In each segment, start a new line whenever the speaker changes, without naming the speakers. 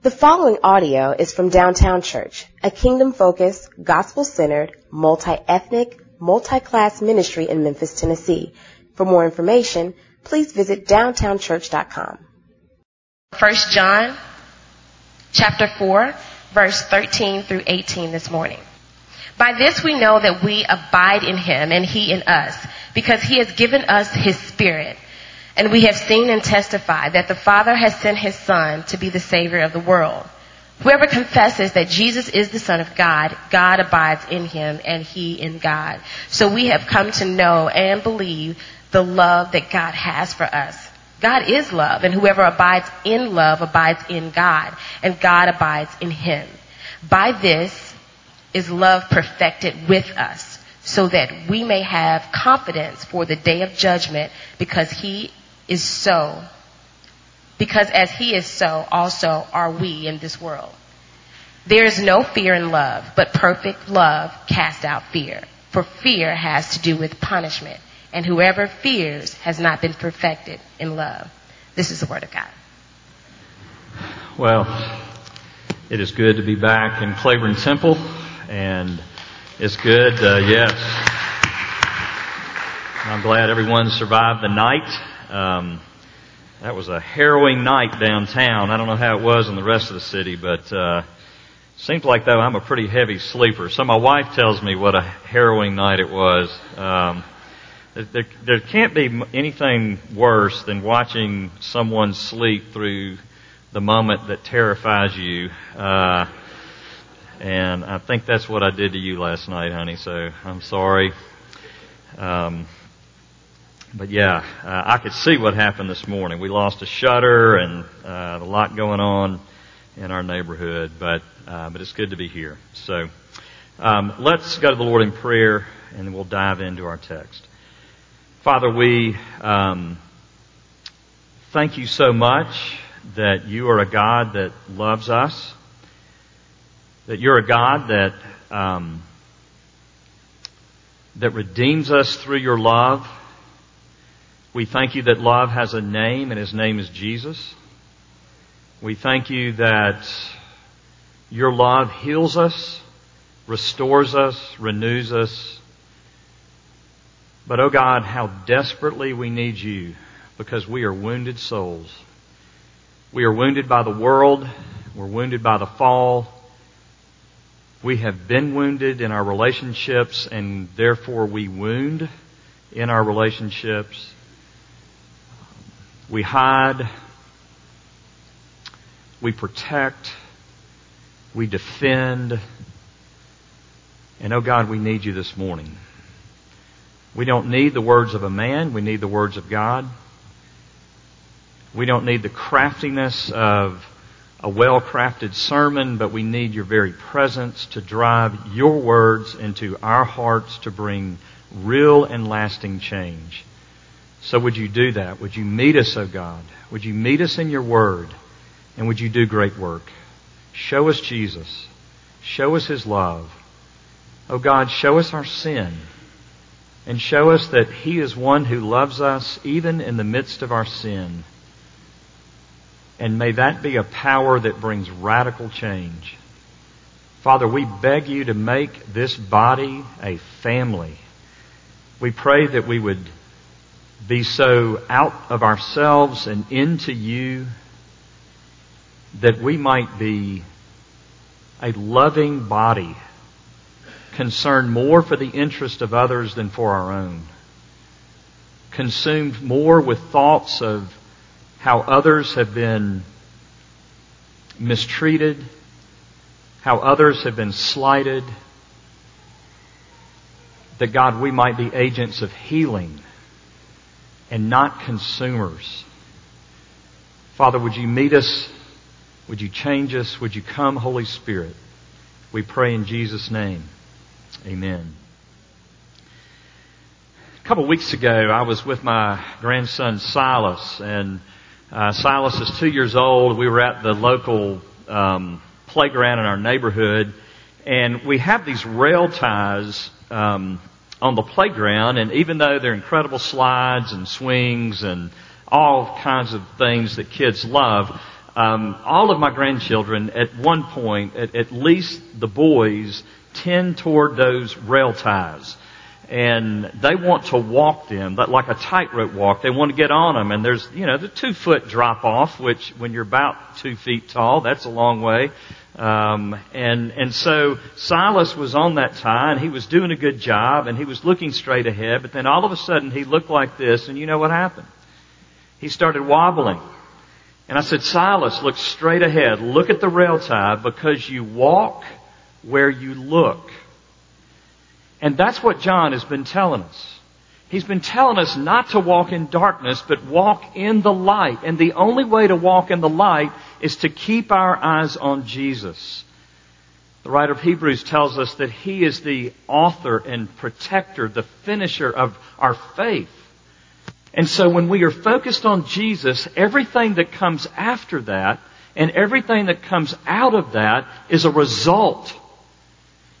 The following audio is from Downtown Church, a kingdom-focused, gospel-centered, multi-ethnic, multi-class ministry in Memphis, Tennessee. For more information, please visit downtownchurch.com.
1 John chapter 4 verse 13 through 18 this morning. By this we know that we abide in him and he in us because he has given us his spirit. And we have seen and testified that the Father has sent his Son to be the Savior of the world. Whoever confesses that Jesus is the Son of God, God abides in him and he in God. So we have come to know and believe the love that God has for us. God is love, and whoever abides in love abides in God, and God abides in him. By this is love perfected with us, so that we may have confidence for the day of judgment, because he is so, because as he is so, also are we in this world. There is no fear in love, but perfect love casts out fear. For fear has to do with punishment, and whoever fears has not been perfected in love. This is the word of God.
Well, it is good to be back in Clayborn Temple, and it's good, uh, yes. I'm glad everyone survived the night. Um, that was a harrowing night downtown. I don't know how it was in the rest of the city, but uh, seems like though I'm a pretty heavy sleeper. So my wife tells me what a harrowing night it was. Um, there, there can't be anything worse than watching someone sleep through the moment that terrifies you. Uh, and I think that's what I did to you last night, honey. So I'm sorry. Um, but yeah, uh, I could see what happened this morning. We lost a shutter and uh, a lot going on in our neighborhood, but uh, but it's good to be here. So um, let's go to the Lord in prayer, and we'll dive into our text. Father, we um, thank you so much that you are a God that loves us, that you're a God that um, that redeems us through your love we thank you that love has a name and his name is Jesus. We thank you that your love heals us, restores us, renews us. But oh God, how desperately we need you because we are wounded souls. We are wounded by the world. We're wounded by the fall. We have been wounded in our relationships and therefore we wound in our relationships. We hide. We protect. We defend. And oh God, we need you this morning. We don't need the words of a man. We need the words of God. We don't need the craftiness of a well-crafted sermon, but we need your very presence to drive your words into our hearts to bring real and lasting change. So would you do that? Would you meet us, O God? Would you meet us in your word? And would you do great work? Show us Jesus. Show us his love. Oh God, show us our sin. And show us that he is one who loves us even in the midst of our sin. And may that be a power that brings radical change. Father, we beg you to make this body a family. We pray that we would be so out of ourselves and into you that we might be a loving body concerned more for the interest of others than for our own. Consumed more with thoughts of how others have been mistreated, how others have been slighted, that God, we might be agents of healing and not consumers. Father, would you meet us? Would you change us? Would you come, Holy Spirit? We pray in Jesus' name. Amen. A couple of weeks ago, I was with my grandson Silas, and uh, Silas is two years old. We were at the local um, playground in our neighborhood, and we have these rail ties um, on the playground, and even though they're incredible slides and swings and all kinds of things that kids love, Um, all of my grandchildren, at one point, at, at least the boys, tend toward those rail ties and they want to walk them, like a tightrope walk. They want to get on them, and there's, you know, the two foot drop off, which when you're about two feet tall, that's a long way. Um, and and so Silas was on that tie, and he was doing a good job, and he was looking straight ahead. But then all of a sudden, he looked like this, and you know what happened? He started wobbling. And I said, Silas, look straight ahead. Look at the rail tie because you walk where you look. And that's what John has been telling us. He's been telling us not to walk in darkness, but walk in the light. And the only way to walk in the light is to keep our eyes on Jesus. The writer of Hebrews tells us that He is the author and protector, the finisher of our faith. And so when we are focused on Jesus, everything that comes after that and everything that comes out of that is a result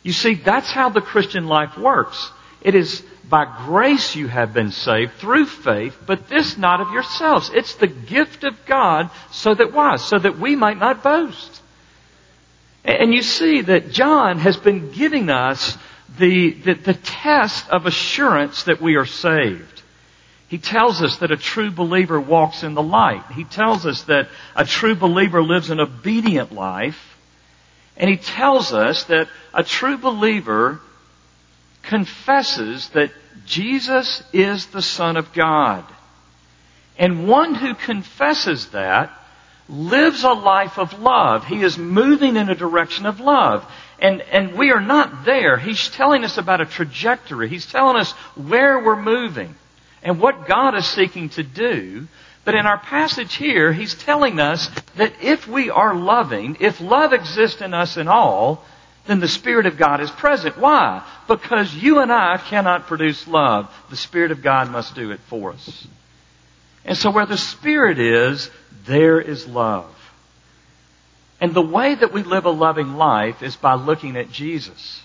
you see, that's how the Christian life works. It is by grace you have been saved through faith, but this not of yourselves. It's the gift of God so that why? So that we might not boast. And you see that John has been giving us the, the, the test of assurance that we are saved. He tells us that a true believer walks in the light. He tells us that a true believer lives an obedient life. And he tells us that a true believer confesses that Jesus is the Son of God. And one who confesses that lives a life of love. He is moving in a direction of love. And, and we are not there. He's telling us about a trajectory. He's telling us where we're moving and what God is seeking to do but in our passage here, he's telling us that if we are loving, if love exists in us in all, then the Spirit of God is present. Why? Because you and I cannot produce love. The Spirit of God must do it for us. And so where the Spirit is, there is love. And the way that we live a loving life is by looking at Jesus.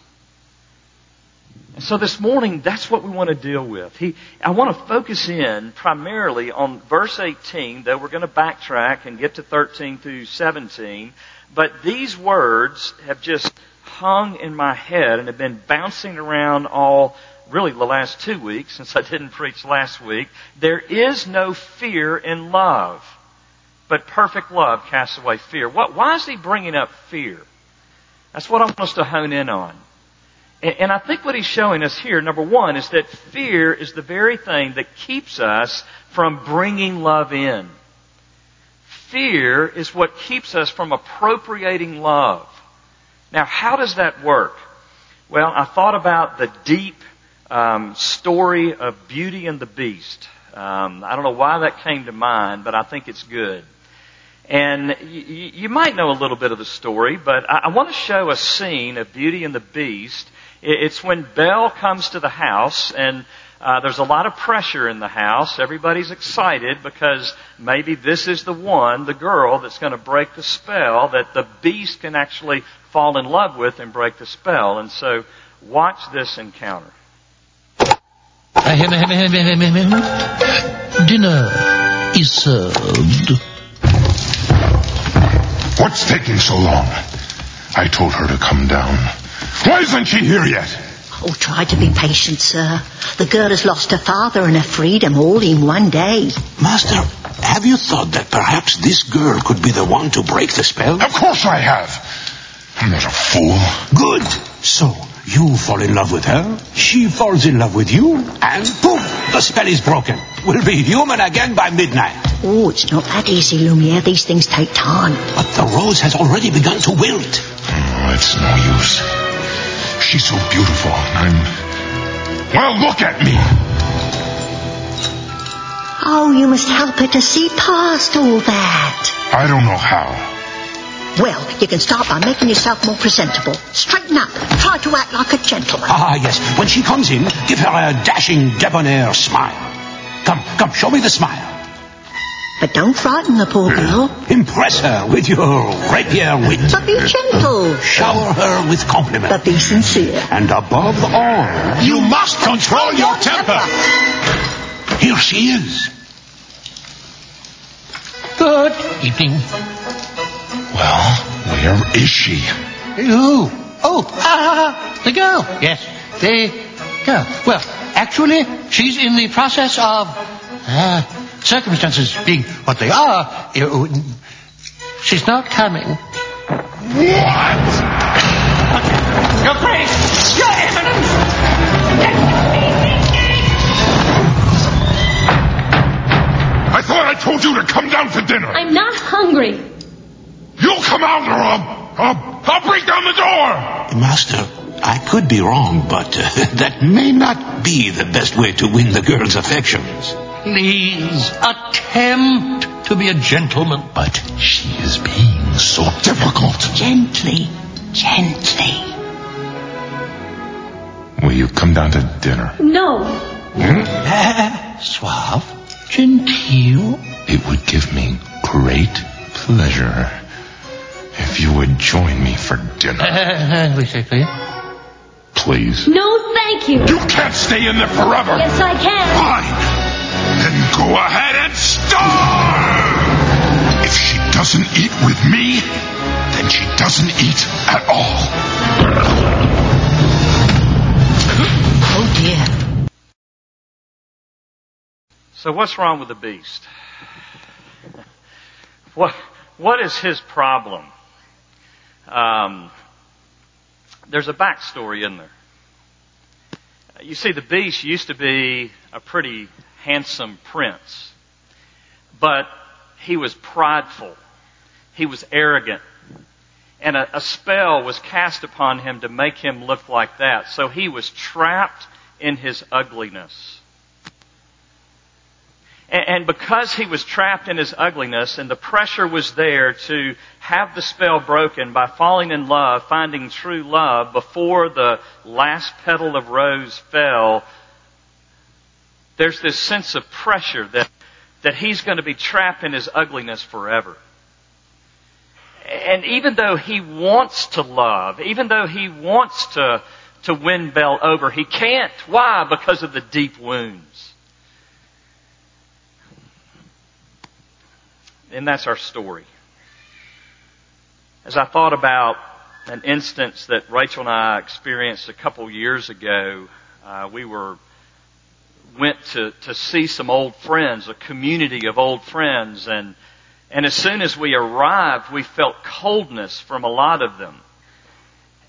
And so this morning, that's what we want to deal with. He, I want to focus in primarily on verse 18, though we're going to backtrack and get to 13 through 17. But these words have just hung in my head and have been bouncing around all, really the last two weeks since I didn't preach last week. There is no fear in love, but perfect love casts away fear. What, why is he bringing up fear? That's what I want us to hone in on. And I think what he's showing us here, number one, is that fear is the very thing that keeps us from bringing love in. Fear is what keeps us from appropriating love. Now, how does that work? Well, I thought about the deep um, story of Beauty and the Beast. Um, I don't know why that came to mind, but I think it's good. And you, you might know a little bit of the story, but I, I want to show a scene of Beauty and the Beast it's when Belle comes to the house and uh, there's a lot of pressure in the house. Everybody's excited because maybe this is the one, the girl, that's going to break the spell that the beast can actually fall in love with and break the spell. And so, watch this encounter.
Dinner is served.
What's taking so long? I told her to come down. Why isn't she here yet?
Oh, try to be patient, sir. The girl has lost her father and her freedom all in one day.
Master, have you thought that perhaps this girl could be the one to break the spell?
Of course I have. I'm not a fool.
Good. So, you fall in love with her, she falls in love with you, and boom, the spell is broken. We'll be human again by midnight.
Oh, it's not that easy, Lumiere. These things take time.
But the rose has already begun to wilt.
Oh, it's no use. She's so beautiful. I'm. Well, look at me.
Oh, you must help her to see past all that.
I don't know how.
Well, you can start by making yourself more presentable. Straighten up. Try to act like a gentleman.
Ah, yes. When she comes in, give her a dashing, debonair smile. Come, come, show me the smile.
But don't frighten the poor girl.
Impress her with your rapier wit.
But be gentle.
Shower her with compliments.
But be sincere.
And above all,
you must control your temper.
Here she is.
Good evening.
Well, where is she?
Who? Oh, ah, the girl. Yes, the girl. Well, actually, she's in the process of uh, circumstances being what they are. She's not coming.
What?
Your Grace! Your Eminence!
I thought I told you to come down for dinner.
I'm not hungry.
You'll come out or I'll, I'll, I'll break down the door.
Master, I could be wrong, but uh, that may not be the best way to win the girl's affections.
Please, attempt to be a gentleman.
But she is being so difficult.
Gently, gently.
Will you come down to dinner?
No.
Suave, genteel.
It would give me great pleasure if you would join me for dinner.
Uh, we say, please.
Please.
No, thank you.
You can't stay in there forever.
Yes, I can.
Fine. Then go ahead and starve. If she doesn't eat with me, then she doesn't eat at all.
Oh dear.
So what's wrong with the beast? What what is his problem? Um, there's a backstory in there. You see, the beast used to be a pretty handsome prince, but he was prideful. He was arrogant. And a, a spell was cast upon him to make him look like that. So he was trapped in his ugliness. And, and because he was trapped in his ugliness and the pressure was there to have the spell broken by falling in love, finding true love before the last petal of rose fell, there's this sense of pressure that, that he's going to be trapped in his ugliness forever. And even though he wants to love, even though he wants to, to win Belle over, he can't. Why? Because of the deep wounds. And that's our story. As I thought about an instance that Rachel and I experienced a couple years ago, uh, we were went to, to see some old friends, a community of old friends, and and as soon as we arrived, we felt coldness from a lot of them.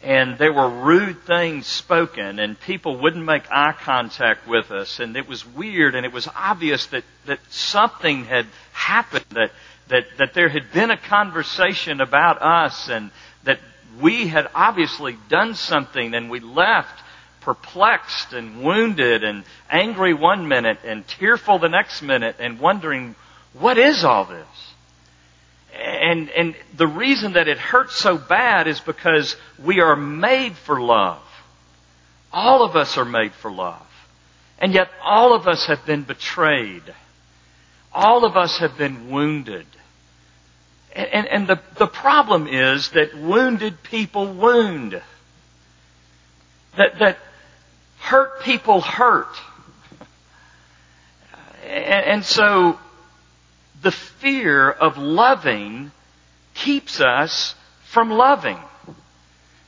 And there were rude things spoken, and people wouldn't make eye contact with us, and it was weird, and it was obvious that, that something had happened, that, that, that there had been a conversation about us, and that we had obviously done something, and we left perplexed and wounded and angry one minute and tearful the next minute and wondering, what is all this? And, and the reason that it hurts so bad is because we are made for love. All of us are made for love. And yet all of us have been betrayed. All of us have been wounded. And, and, and the, the problem is that wounded people wound. That, that hurt people hurt. And, so the fear of loving keeps us from loving.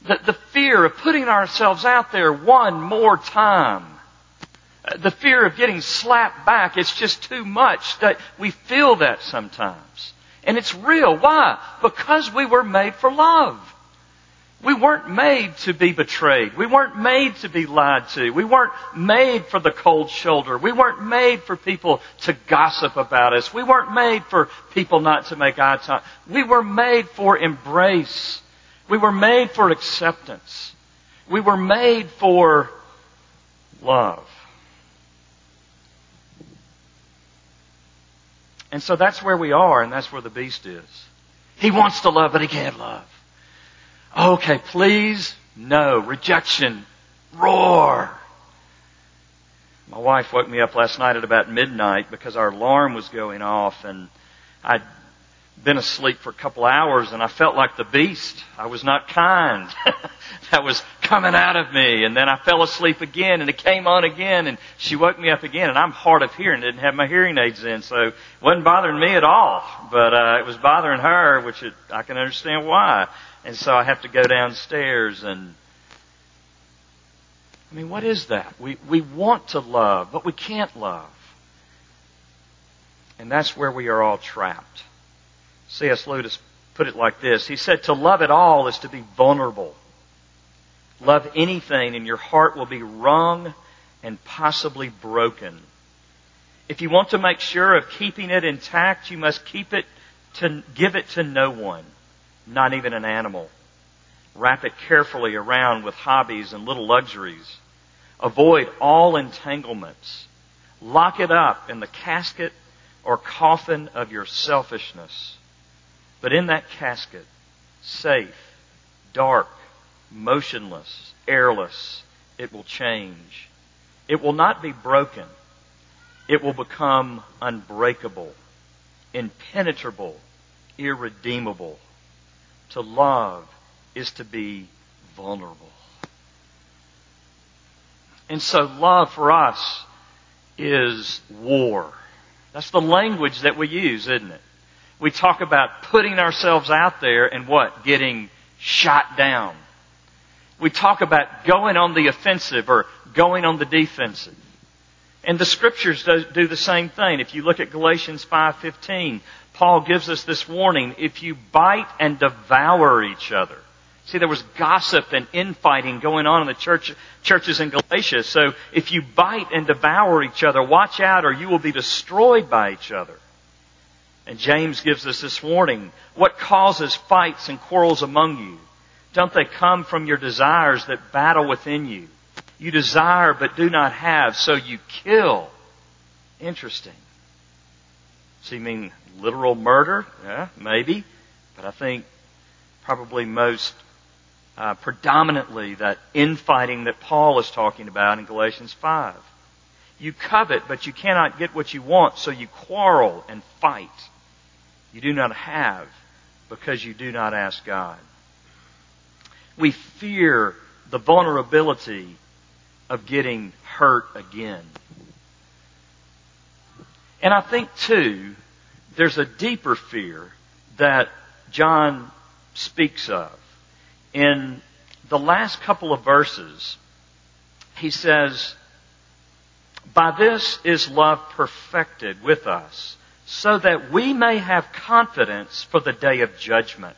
The, the fear of putting ourselves out there one more time. The fear of getting slapped back, it's just too much. That we feel that sometimes. And it's real. Why? Because we were made for love. We weren't made to be betrayed. We weren't made to be lied to. We weren't made for the cold shoulder. We weren't made for people to gossip about us. We weren't made for people not to make eye contact. We were made for embrace. We were made for acceptance. We were made for love. And so that's where we are, and that's where the beast is. He wants to love, but he can't love. Okay, please, no. Rejection. Roar. My wife woke me up last night at about midnight because our alarm was going off and I'd been asleep for a couple hours and I felt like the beast. I was not kind. that was coming out of me. And then I fell asleep again and it came on again and she woke me up again and I'm hard of hearing. Didn't have my hearing aids in. So it wasn't bothering me at all. But, uh, it was bothering her, which it, I can understand why. And so I have to go downstairs and I mean, what is that? We, we want to love, but we can't love. And that's where we are all trapped. C.S. Lewis put it like this. He said, to love at all is to be vulnerable. Love anything and your heart will be wrung and possibly broken. If you want to make sure of keeping it intact, you must keep it to, give it to no one, not even an animal. Wrap it carefully around with hobbies and little luxuries. Avoid all entanglements. Lock it up in the casket or coffin of your selfishness. But in that casket, safe, dark, motionless, airless, it will change. It will not be broken. It will become unbreakable, impenetrable, irredeemable. To love is to be vulnerable. And so love for us is war. That's the language that we use, isn't it? We talk about putting ourselves out there and what? Getting shot down. We talk about going on the offensive or going on the defensive. And the scriptures do, do the same thing. If you look at Galatians 5:15, Paul gives us this warning, if you bite and devour each other. See, there was gossip and infighting going on in the church, churches in Galatia. So if you bite and devour each other, watch out or you will be destroyed by each other. And James gives us this warning. What causes fights and quarrels among you? Don't they come from your desires that battle within you? You desire but do not have, so you kill. Interesting. So you mean literal murder? Yeah, maybe. But I think probably most uh, predominantly that infighting that Paul is talking about in Galatians 5. You covet, but you cannot get what you want, so you quarrel and fight. You do not have because you do not ask God. We fear the vulnerability of getting hurt again. And I think too, there's a deeper fear that John speaks of in the last couple of verses, he says, By this is love perfected with us, so that we may have confidence for the day of judgment.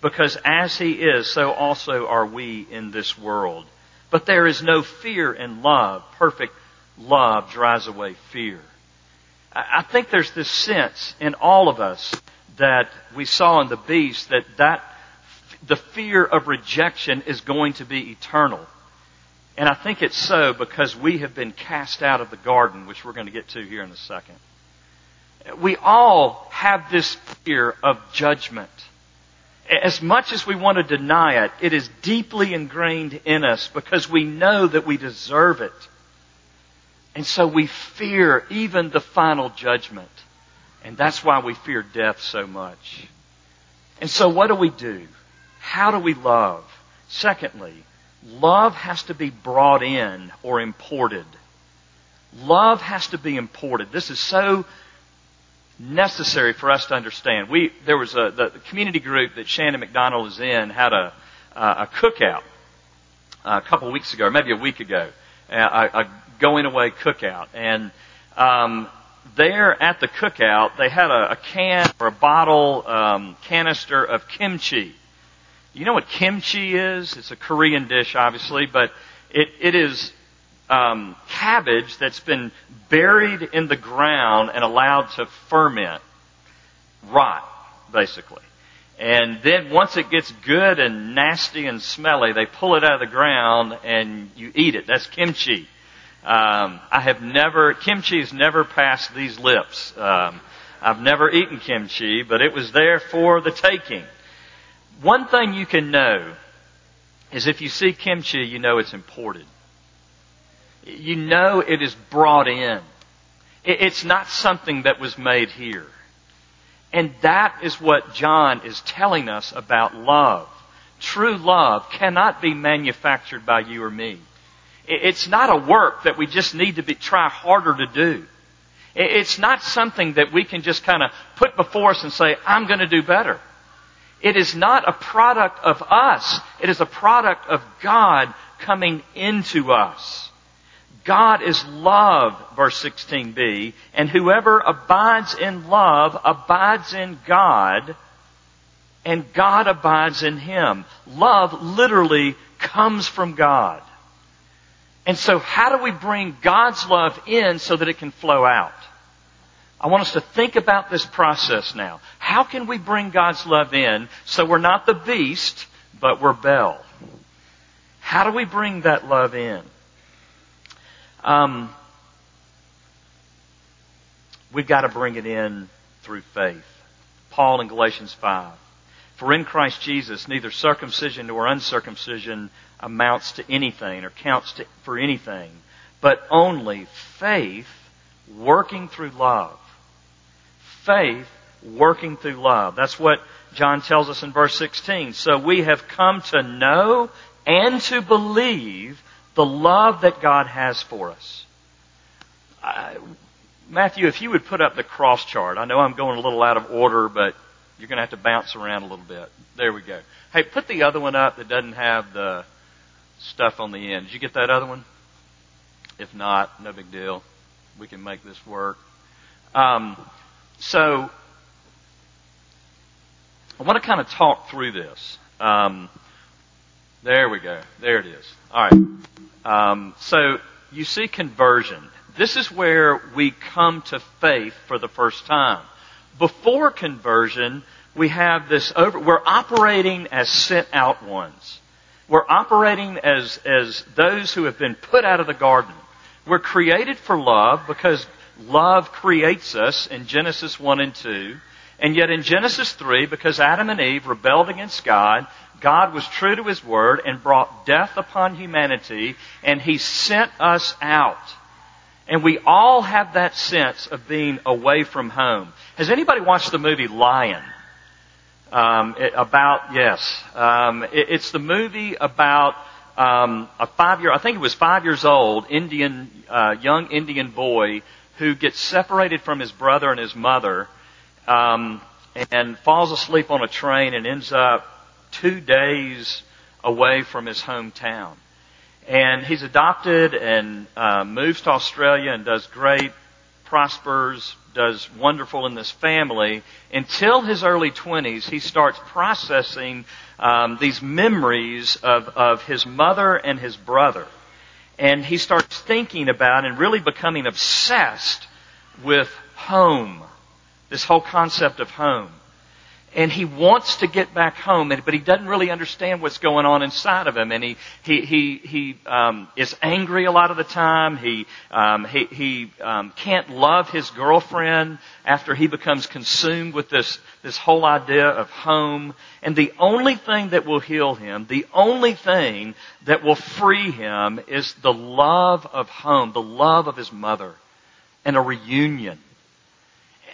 Because as he is, so also are we in this world. But there is no fear in love. Perfect love drives away fear. I think there's this sense in all of us that we saw in the beast that that the fear of rejection is going to be eternal. And I think it's so because we have been cast out of the garden, which we're going to get to here in a second. We all have this fear of judgment. As much as we want to deny it, it is deeply ingrained in us because we know that we deserve it. And so we fear even the final judgment. And that's why we fear death so much. And so what do we do? How do we love? Secondly, love has to be brought in or imported. Love has to be imported. This is so necessary for us to understand. We there was a the, community group that Shannon McDonald is in had a uh, a cookout a couple of weeks ago, or maybe a week ago, a, a going away cookout, and um, there at the cookout they had a, a can or a bottle um, canister of kimchi you know what kimchi is? It's a Korean dish, obviously, but it, it is um, cabbage that's been buried in the ground and allowed to ferment, rot, basically. And then once it gets good and nasty and smelly, they pull it out of the ground and you eat it. That's kimchi. Um, I have never kimchi has never passed these lips. Um, I've never eaten kimchi, but it was there for the taking. One thing you can know is if you see kimchi, you know it's imported. You know it is brought in. It's not something that was made here. And that is what John is telling us about love. True love cannot be manufactured by you or me. It's not a work that we just need to be, try harder to do. It's not something that we can just kind of put before us and say, I'm going to do better. It is not a product of us. It is a product of God coming into us. God is love, verse 16b, and whoever abides in love abides in God, and God abides in him. Love literally comes from God. And so how do we bring God's love in so that it can flow out? I want us to think about this process now. How can we bring God's love in so we're not the beast, but we're Belle? How do we bring that love in? Um, we've got to bring it in through faith. Paul in Galatians 5. For in Christ Jesus, neither circumcision nor uncircumcision amounts to anything or counts to, for anything, but only faith working through love faith working through love. That's what John tells us in verse 16. So we have come to know and to believe the love that God has for us. Uh, Matthew, if you would put up the cross chart. I know I'm going a little out of order, but you're going to have to bounce around a little bit. There we go. Hey, put the other one up that doesn't have the stuff on the end. Did you get that other one? If not, no big deal. We can make this work. Um, so, I want to kind of talk through this. Um, there we go. There it is. All right. Um, so you see conversion. This is where we come to faith for the first time. Before conversion, we have this over, we're operating as sent out ones. We're operating as, as those who have been put out of the garden. We're created for love because love creates us in Genesis 1 and 2. And yet in Genesis 3, because Adam and Eve rebelled against God, God was true to His word and brought death upon humanity, and He sent us out. And we all have that sense of being away from home. Has anybody watched the movie Lion? Um, it, about yes, um, it, it's the movie about um, a five year. I think it was five years old Indian uh, young Indian boy who gets separated from his brother and his mother um, and falls asleep on a train and ends up two days away from his hometown. And he's adopted and uh, moves to Australia and does great, prospers, does wonderful in this family. Until his early 20s, he starts processing um, these memories of, of his mother and his brother and he starts thinking about and really becoming obsessed with home. This whole concept of home. And he wants to get back home, but he doesn't really understand what's going on inside of him. And he he he he um, is angry a lot of the time. He um, he he um, can't love his girlfriend after he becomes consumed with this this whole idea of home. And the only thing that will heal him, the only thing that will free him is the love of home, the love of his mother, and a reunion.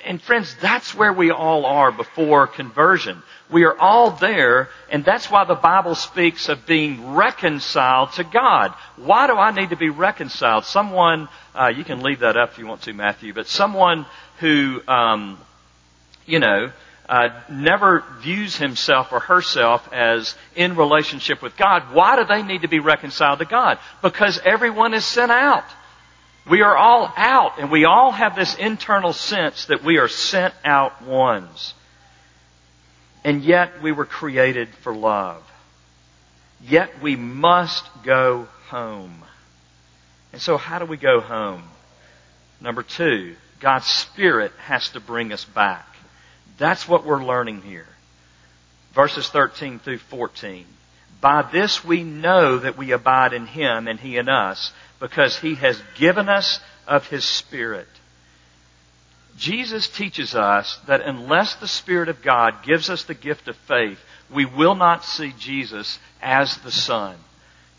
And friends, that's where we all are before conversion. We are all there, and that's why the Bible speaks of being reconciled to God. Why do I need to be reconciled? Someone, uh, you can leave that up if you want to, Matthew, but someone who, um, you know, uh, never views himself or herself as in relationship with God, why do they need to be reconciled to God? Because everyone is sent out. We are all out, and we all have this internal sense that we are sent out ones. And yet we were created for love. Yet we must go home. And so how do we go home? Number two, God's Spirit has to bring us back. That's what we're learning here. Verses 13 through 14. By this we know that we abide in Him and He in us, because He has given us of His Spirit. Jesus teaches us that unless the Spirit of God gives us the gift of faith, we will not see Jesus as the Son.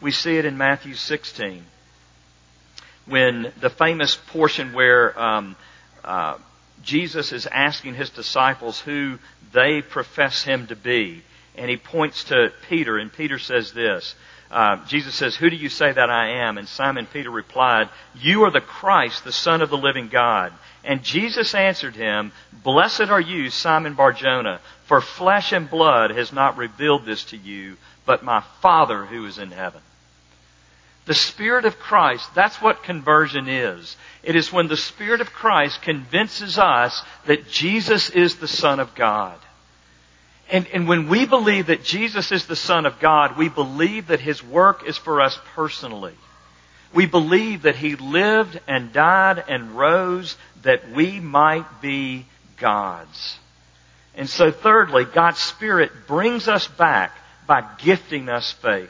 We see it in Matthew 16 when the famous portion where um, uh, Jesus is asking his disciples who they profess him to be. And he points to Peter, and Peter says this. Uh, Jesus says, Who do you say that I am? And Simon Peter replied, You are the Christ, the Son of the living God. And Jesus answered him, Blessed are you, Simon Barjona, for flesh and blood has not revealed this to you, but my Father who is in heaven. The Spirit of Christ, that's what conversion is. It is when the Spirit of Christ convinces us that Jesus is the Son of God. And, and when we believe that Jesus is the Son of God, we believe that His work is for us personally. We believe that He lived and died and rose that we might be God's. And so thirdly, God's Spirit brings us back by gifting us faith.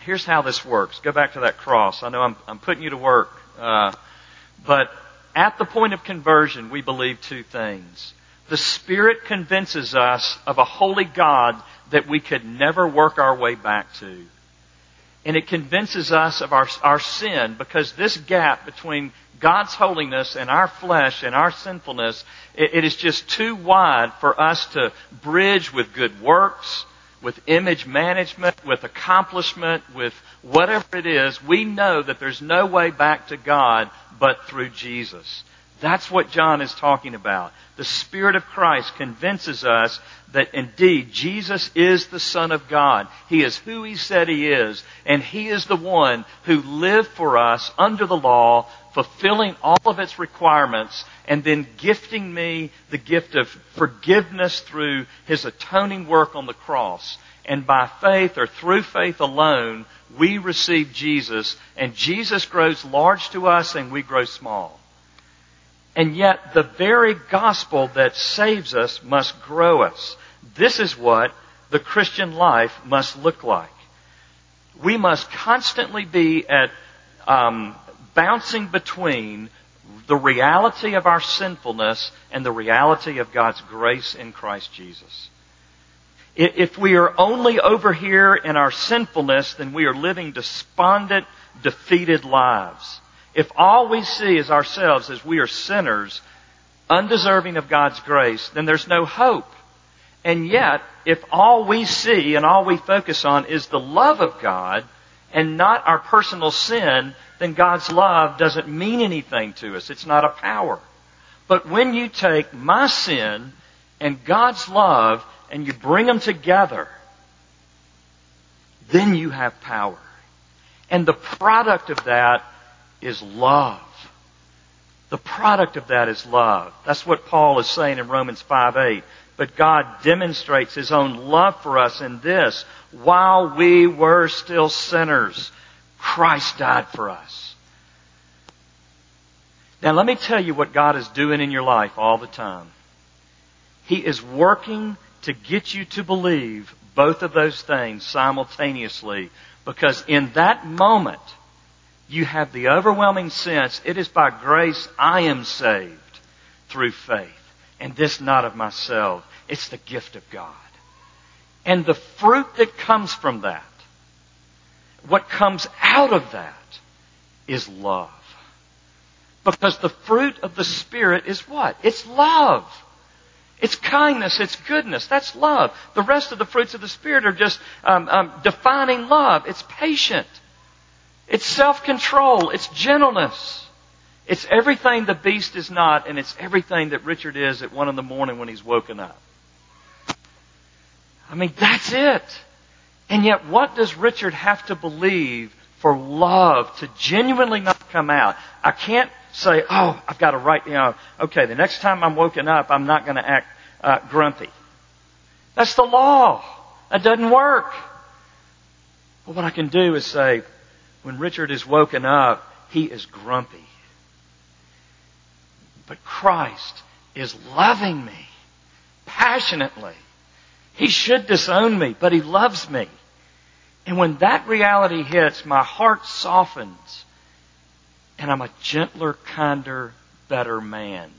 Here's how this works. Go back to that cross. I know I'm, I'm putting you to work. Uh, but at the point of conversion, we believe two things. The Spirit convinces us of a holy God that we could never work our way back to. And it convinces us of our, our sin because this gap between God's holiness and our flesh and our sinfulness, it, it is just too wide for us to bridge with good works, with image management, with accomplishment, with whatever it is, we know that there's no way back to God but through Jesus. That's what John is talking about. The Spirit of Christ convinces us that indeed Jesus is the Son of God. He is who He said He is, and He is the one who lived for us under the law, fulfilling all of its requirements, and then gifting me the gift of forgiveness through His atoning work on the cross. And by faith or through faith alone, we receive Jesus, and Jesus grows large to us and we grow small. And yet the very gospel that saves us must grow us. This is what the Christian life must look like. We must constantly be at um, bouncing between the reality of our sinfulness and the reality of God's grace in Christ Jesus. If we are only over here in our sinfulness, then we are living despondent, defeated lives. If all we see is ourselves as we are sinners, undeserving of God's grace, then there's no hope. And yet, if all we see and all we focus on is the love of God and not our personal sin, then God's love doesn't mean anything to us. It's not a power. But when you take my sin and God's love and you bring them together, then you have power. And the product of that is love. The product of that is love. That's what Paul is saying in Romans 5 8. But God demonstrates His own love for us in this. While we were still sinners, Christ died for us. Now let me tell you what God is doing in your life all the time. He is working to get you to believe both of those things simultaneously because in that moment you have the overwhelming sense it is by grace I am saved through faith and this not of myself. It's the gift of God. And the fruit that comes from that what comes out of that is love. Because the fruit of the Spirit is what? It's love. It's kindness. It's goodness. That's love. The rest of the fruits of the Spirit are just um, um, defining love. It's patient. It's self-control. It's gentleness. It's everything the beast is not, and it's everything that Richard is at one in the morning when he's woken up. I mean, that's it. And yet, what does Richard have to believe for love to genuinely not come out? I can't say, oh, I've got to write, you know, okay, the next time I'm woken up, I'm not going to act uh, grumpy. That's the law. That doesn't work. But what I can do is say, when Richard is woken up, he is grumpy. But Christ is loving me passionately he should disown me, but he loves me. And when that reality hits, my heart softens and I'm a gentler, kinder, better man.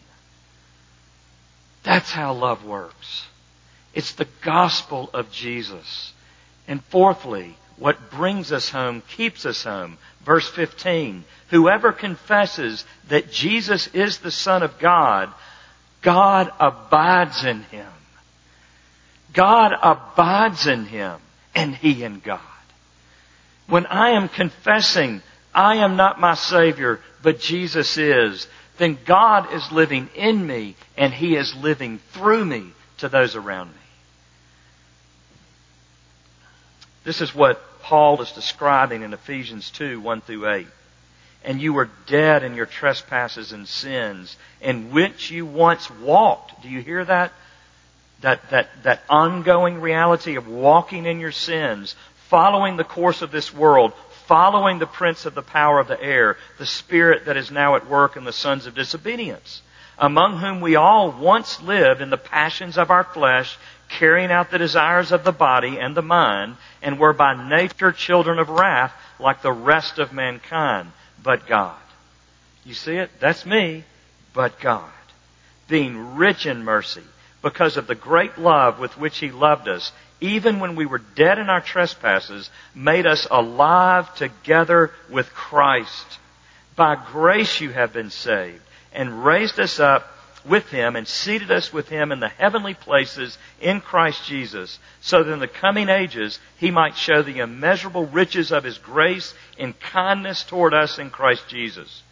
That's how love works. It's the gospel of Jesus. And fourthly, What brings us home keeps us home. Verse 15. Whoever confesses that Jesus is the Son of God, God abides in him. God abides in him and he in God. When I am confessing, I am not my Savior, but Jesus is, then God is living in me and he is living through me to those around me. This is what Paul is describing in Ephesians 2, 1 through 8. And you were dead in your trespasses and sins, in which you once walked. Do you hear that? That, that, that ongoing reality of walking in your sins, following the course of this world, following the prince of the power of the air, the spirit that is now at work in the sons of disobedience, among whom we all once lived in the passions of our flesh, carrying out the desires of the body and the mind, and were by nature children of wrath like the rest of mankind, but God. You see it? That's me, but God. Being rich in mercy, because of the great love with which He loved us, even when we were dead in our trespasses, made us alive together with Christ. By grace you have been saved, and raised us up with him and seated us with him in the heavenly places in Christ Jesus, so that in the coming ages he might show the immeasurable riches of his grace in kindness toward us in Christ Jesus.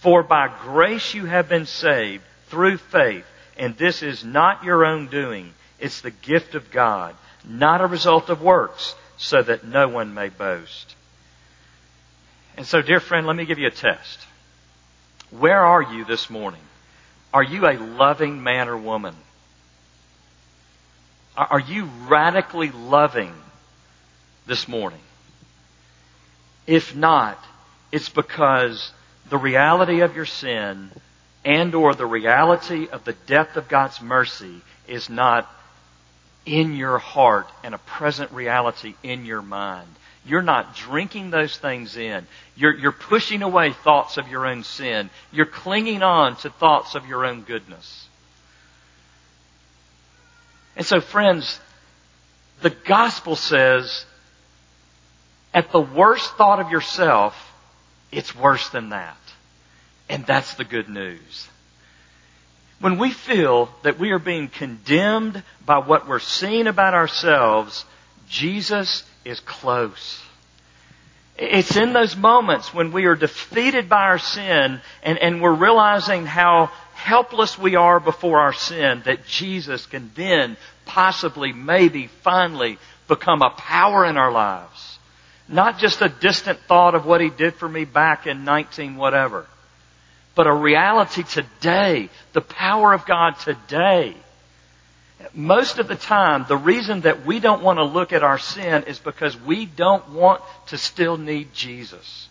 For by grace you have been saved through faith, and this is not your own doing. It's the gift of God, not a result of works, so that no one may boast. And so, dear friend, let me give you a test. Where are you this morning? Are you a loving man or woman? Are you radically loving this morning? If not, it's because the reality of your sin and or the reality of the depth of God's mercy is not in your heart and a present reality in your mind. You're not drinking those things in. You're, you're pushing away thoughts of your own sin. You're clinging on to thoughts of your own goodness. And so, friends, the gospel says, at the worst thought of yourself, it's worse than that. And that's the good news. When we feel that we are being condemned by what we're seeing about ourselves, Jesus is close. It's in those moments when we are defeated by our sin and, and we're realizing how helpless we are before our sin that Jesus can then possibly, maybe, finally become a power in our lives. Not just a distant thought of what He did for me back in 19 whatever, but a reality today, the power of God today most of the time, the reason that we don't want to look at our sin is because we don't want to still need Jesus.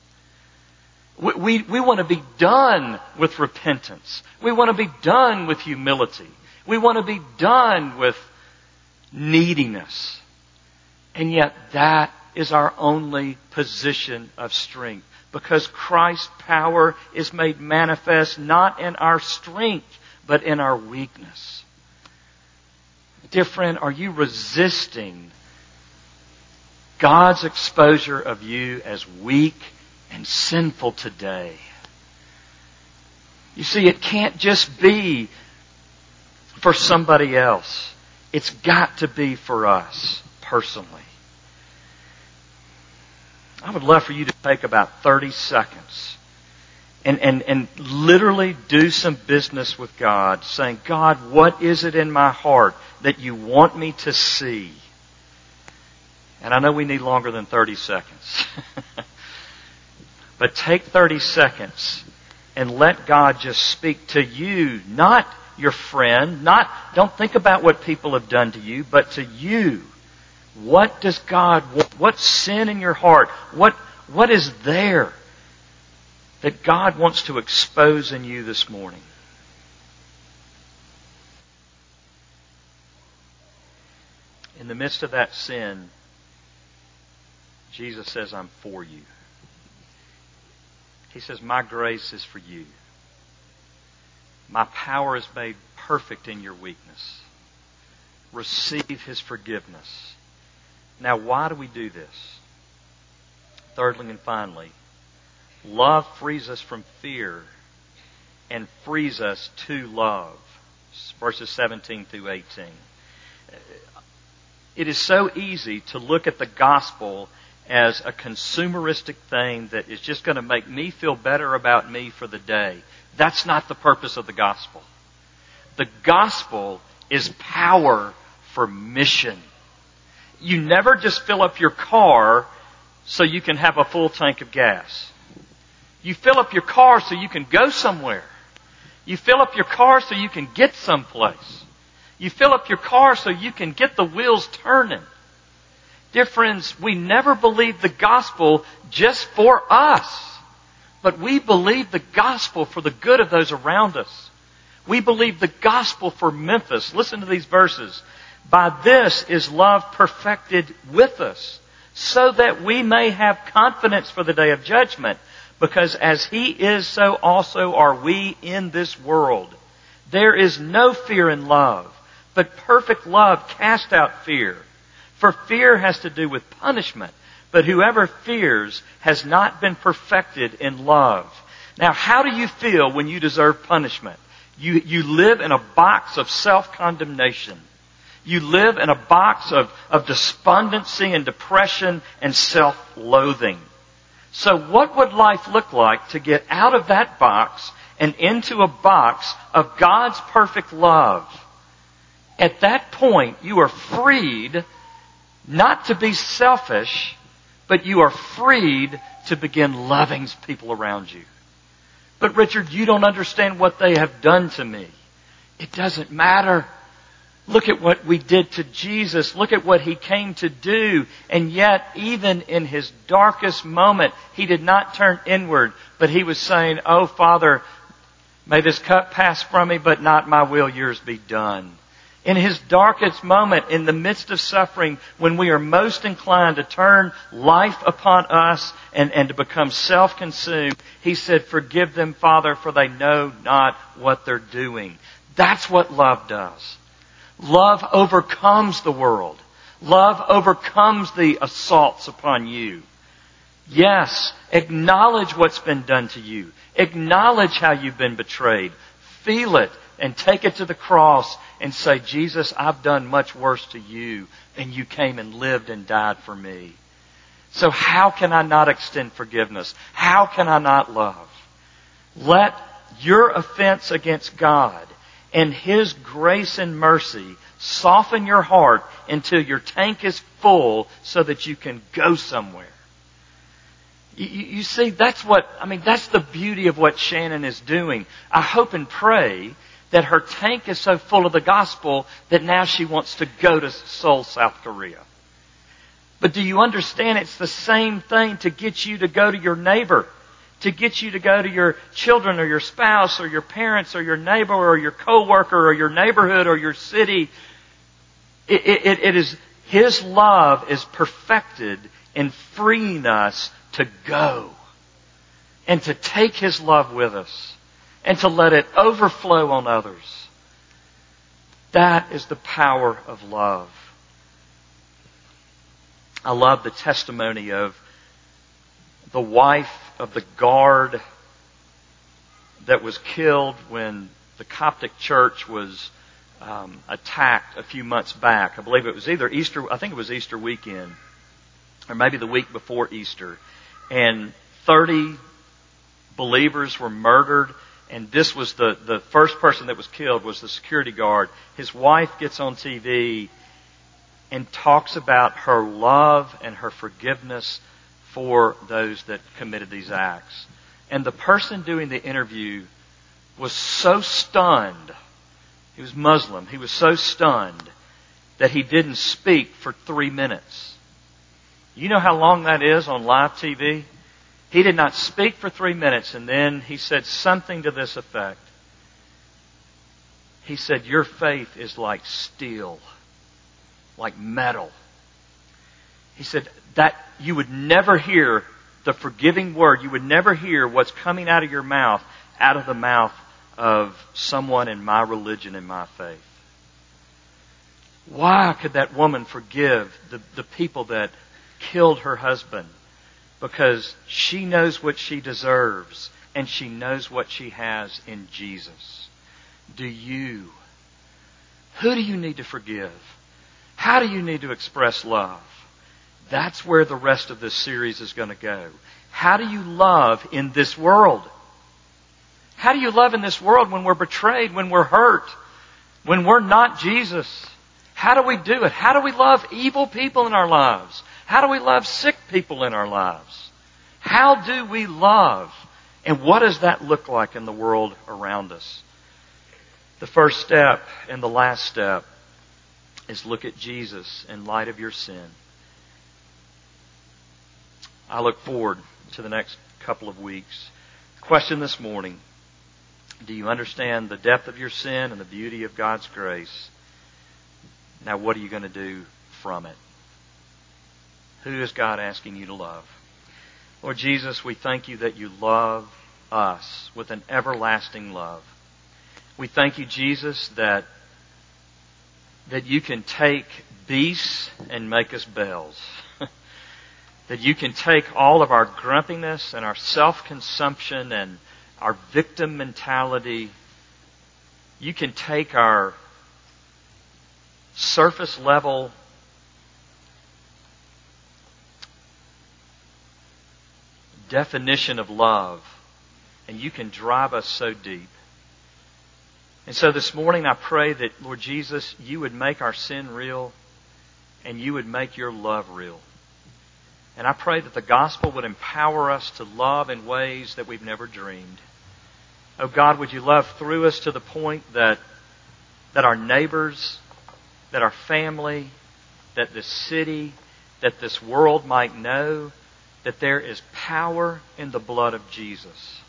We, we, we, want to be done with repentance. We want to be done with humility. We want to be done with neediness. And yet that is our only position of strength because Christ's power is made manifest not in our strength, but in our weakness. Dear friend, are you resisting God's exposure of you as weak and sinful today? You see, it can't just be for somebody else. It's got to be for us personally. I would love for you to take about 30 seconds and, and, and literally do some business with God, saying, God, what is it in my heart that you want me to see? And I know we need longer than 30 seconds. but take 30 seconds and let God just speak to you, not your friend, not, don't think about what people have done to you, but to you. What does God? What sin in your heart? What, what is there? That God wants to expose in you this morning. In the midst of that sin, Jesus says, I'm for you. He says, My grace is for you. My power is made perfect in your weakness. Receive His forgiveness. Now, why do we do this? thirdly and finally, love frees us from fear and frees us to love. Verses 17 through 18. It is so easy to look at the gospel as a consumeristic thing that is just going to make me feel better about me for the day. That's not the purpose of the gospel. The gospel is power for mission. You never just fill up your car so you can have a full tank of gas. You fill up your car so you can go somewhere. You fill up your car so you can get someplace. You fill up your car so you can get the wheels turning. Dear friends, we never believe the gospel just for us, but we believe the gospel for the good of those around us. We believe the gospel for Memphis. Listen to these verses. By this is love perfected with us, so that we may have confidence for the day of judgment, because as he is, so also are we in this world. There is no fear in love, but perfect love casts out fear. For fear has to do with punishment, but whoever fears has not been perfected in love. Now, how do you feel when you deserve punishment? You, you live in a box of self-condemnation. You live in a box of, of despondency and depression and self-loathing. So what would life look like to get out of that box and into a box of God's perfect love? At that point, you are freed not to be selfish, but you are freed to begin loving people around you. But Richard, you don't understand what they have done to me. It doesn't matter. Look at what we did to Jesus. Look at what He came to do. And yet, even in His darkest moment, He did not turn inward, but He was saying, Oh Father, may this cup pass from me, but not my will, yours be done in his darkest moment, in the midst of suffering, when we are most inclined to turn life upon us and, and to become self-consumed, he said, forgive them, Father, for they know not what they're doing. That's what love does. Love overcomes the world. Love overcomes the assaults upon you. Yes, acknowledge what's been done to you. Acknowledge how you've been betrayed. Feel it and take it to the cross and say, Jesus, I've done much worse to you and you came and lived and died for me. So how can I not extend forgiveness? How can I not love? Let your offense against God and His grace and mercy soften your heart until your tank is full so that you can go somewhere. You, you, see, that's what, I mean, that's the beauty of what Shannon is doing. I hope and pray that her tank is so full of the gospel that now she wants to go to Seoul, South Korea. But do you understand it's the same thing to get you to go to your neighbor, to get you to go to your children or your spouse or your parents or your neighbor or your coworker or your neighborhood or your city. It, it, it is, His love is perfected in freeing us to go and to take His love with us and to let it overflow on others. That is the power of love. I love the testimony of the wife of the guard that was killed when the Coptic church was um, attacked a few months back. I believe it was either Easter, I think it was Easter weekend, or maybe the week before Easter. And 30 believers were murdered and this was the, the first person that was killed was the security guard. His wife gets on TV and talks about her love and her forgiveness for those that committed these acts. And the person doing the interview was so stunned. He was Muslim. He was so stunned that he didn't speak for three minutes. You know how long that is on live TV? He did not speak for three minutes, and then he said something to this effect. He said, Your faith is like steel, like metal. He said that you would never hear the forgiving word, you would never hear what's coming out of your mouth out of the mouth of someone in my religion and my faith. Why could that woman forgive the, the people that killed her husband? because she knows what she deserves and she knows what she has in Jesus. Do you? Who do you need to forgive? How do you need to express love? That's where the rest of this series is going to go. How do you love in this world? How do you love in this world when we're betrayed, when we're hurt, when we're not Jesus? How do we do it? How do we love evil people in our lives? How do we love sick people in our lives? How do we love? And what does that look like in the world around us? The first step and the last step is look at Jesus in light of your sin. I look forward to the next couple of weeks. Question this morning Do you understand the depth of your sin and the beauty of God's grace? Now, what are you going to do from it? Who is God asking you to love? Lord Jesus, we thank you that you love us with an everlasting love. We thank you, Jesus, that, that you can take beasts and make us bells. That you can take all of our grumpiness and our self-consumption and our victim mentality. You can take our surface level definition of love and you can drive us so deep. And so this morning I pray that, Lord Jesus, you would make our sin real and you would make your love real. And I pray that the gospel would empower us to love in ways that we've never dreamed. Oh God, would you love through us to the point that, that our neighbors, that our family, that this city, that this world might know that there is power in the blood of Jesus.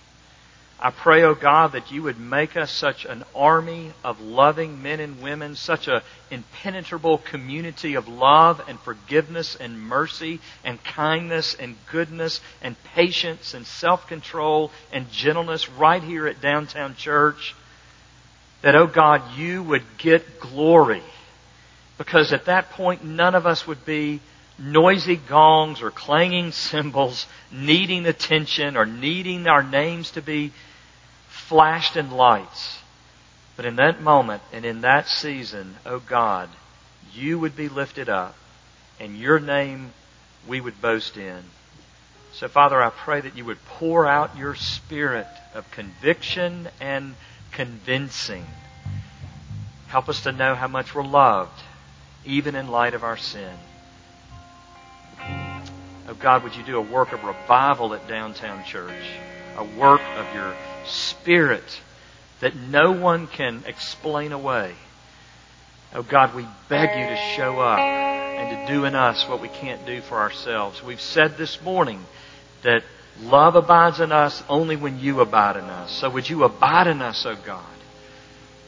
I pray, O oh God, that you would make us such an army of loving men and women, such an impenetrable community of love and forgiveness and mercy and kindness and goodness and patience and self-control and gentleness right here at Downtown Church. That, oh God, you would get glory. Because at that point, none of us would be noisy gongs or clanging cymbals needing attention or needing our names to be flashed in lights. But in that moment and in that season, oh God, you would be lifted up and your name we would boast in. So Father, I pray that you would pour out your spirit of conviction and convincing. Help us to know how much we're loved, even in light of our sin. Oh God, would you do a work of revival at Downtown Church? A work of your Spirit that no one can explain away. Oh God, we beg you to show up and to do in us what we can't do for ourselves. We've said this morning that love abides in us only when you abide in us. So would you abide in us, oh God?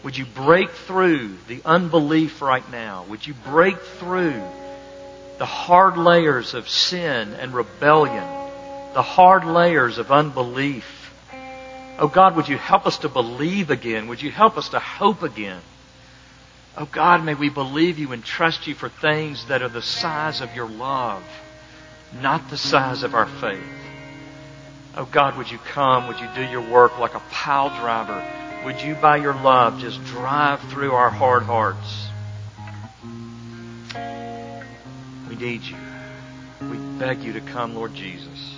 Would you break through the unbelief right now? Would you break through the hard layers of sin and rebellion, the hard layers of unbelief, Oh God, would you help us to believe again? Would you help us to hope again? Oh God, may we believe you and trust you for things that are the size of your love, not the size of our faith. Oh God, would you come? Would you do your work like a pile driver? Would you, by your love, just drive through our hard hearts? We need you. We beg you to come, Lord Jesus.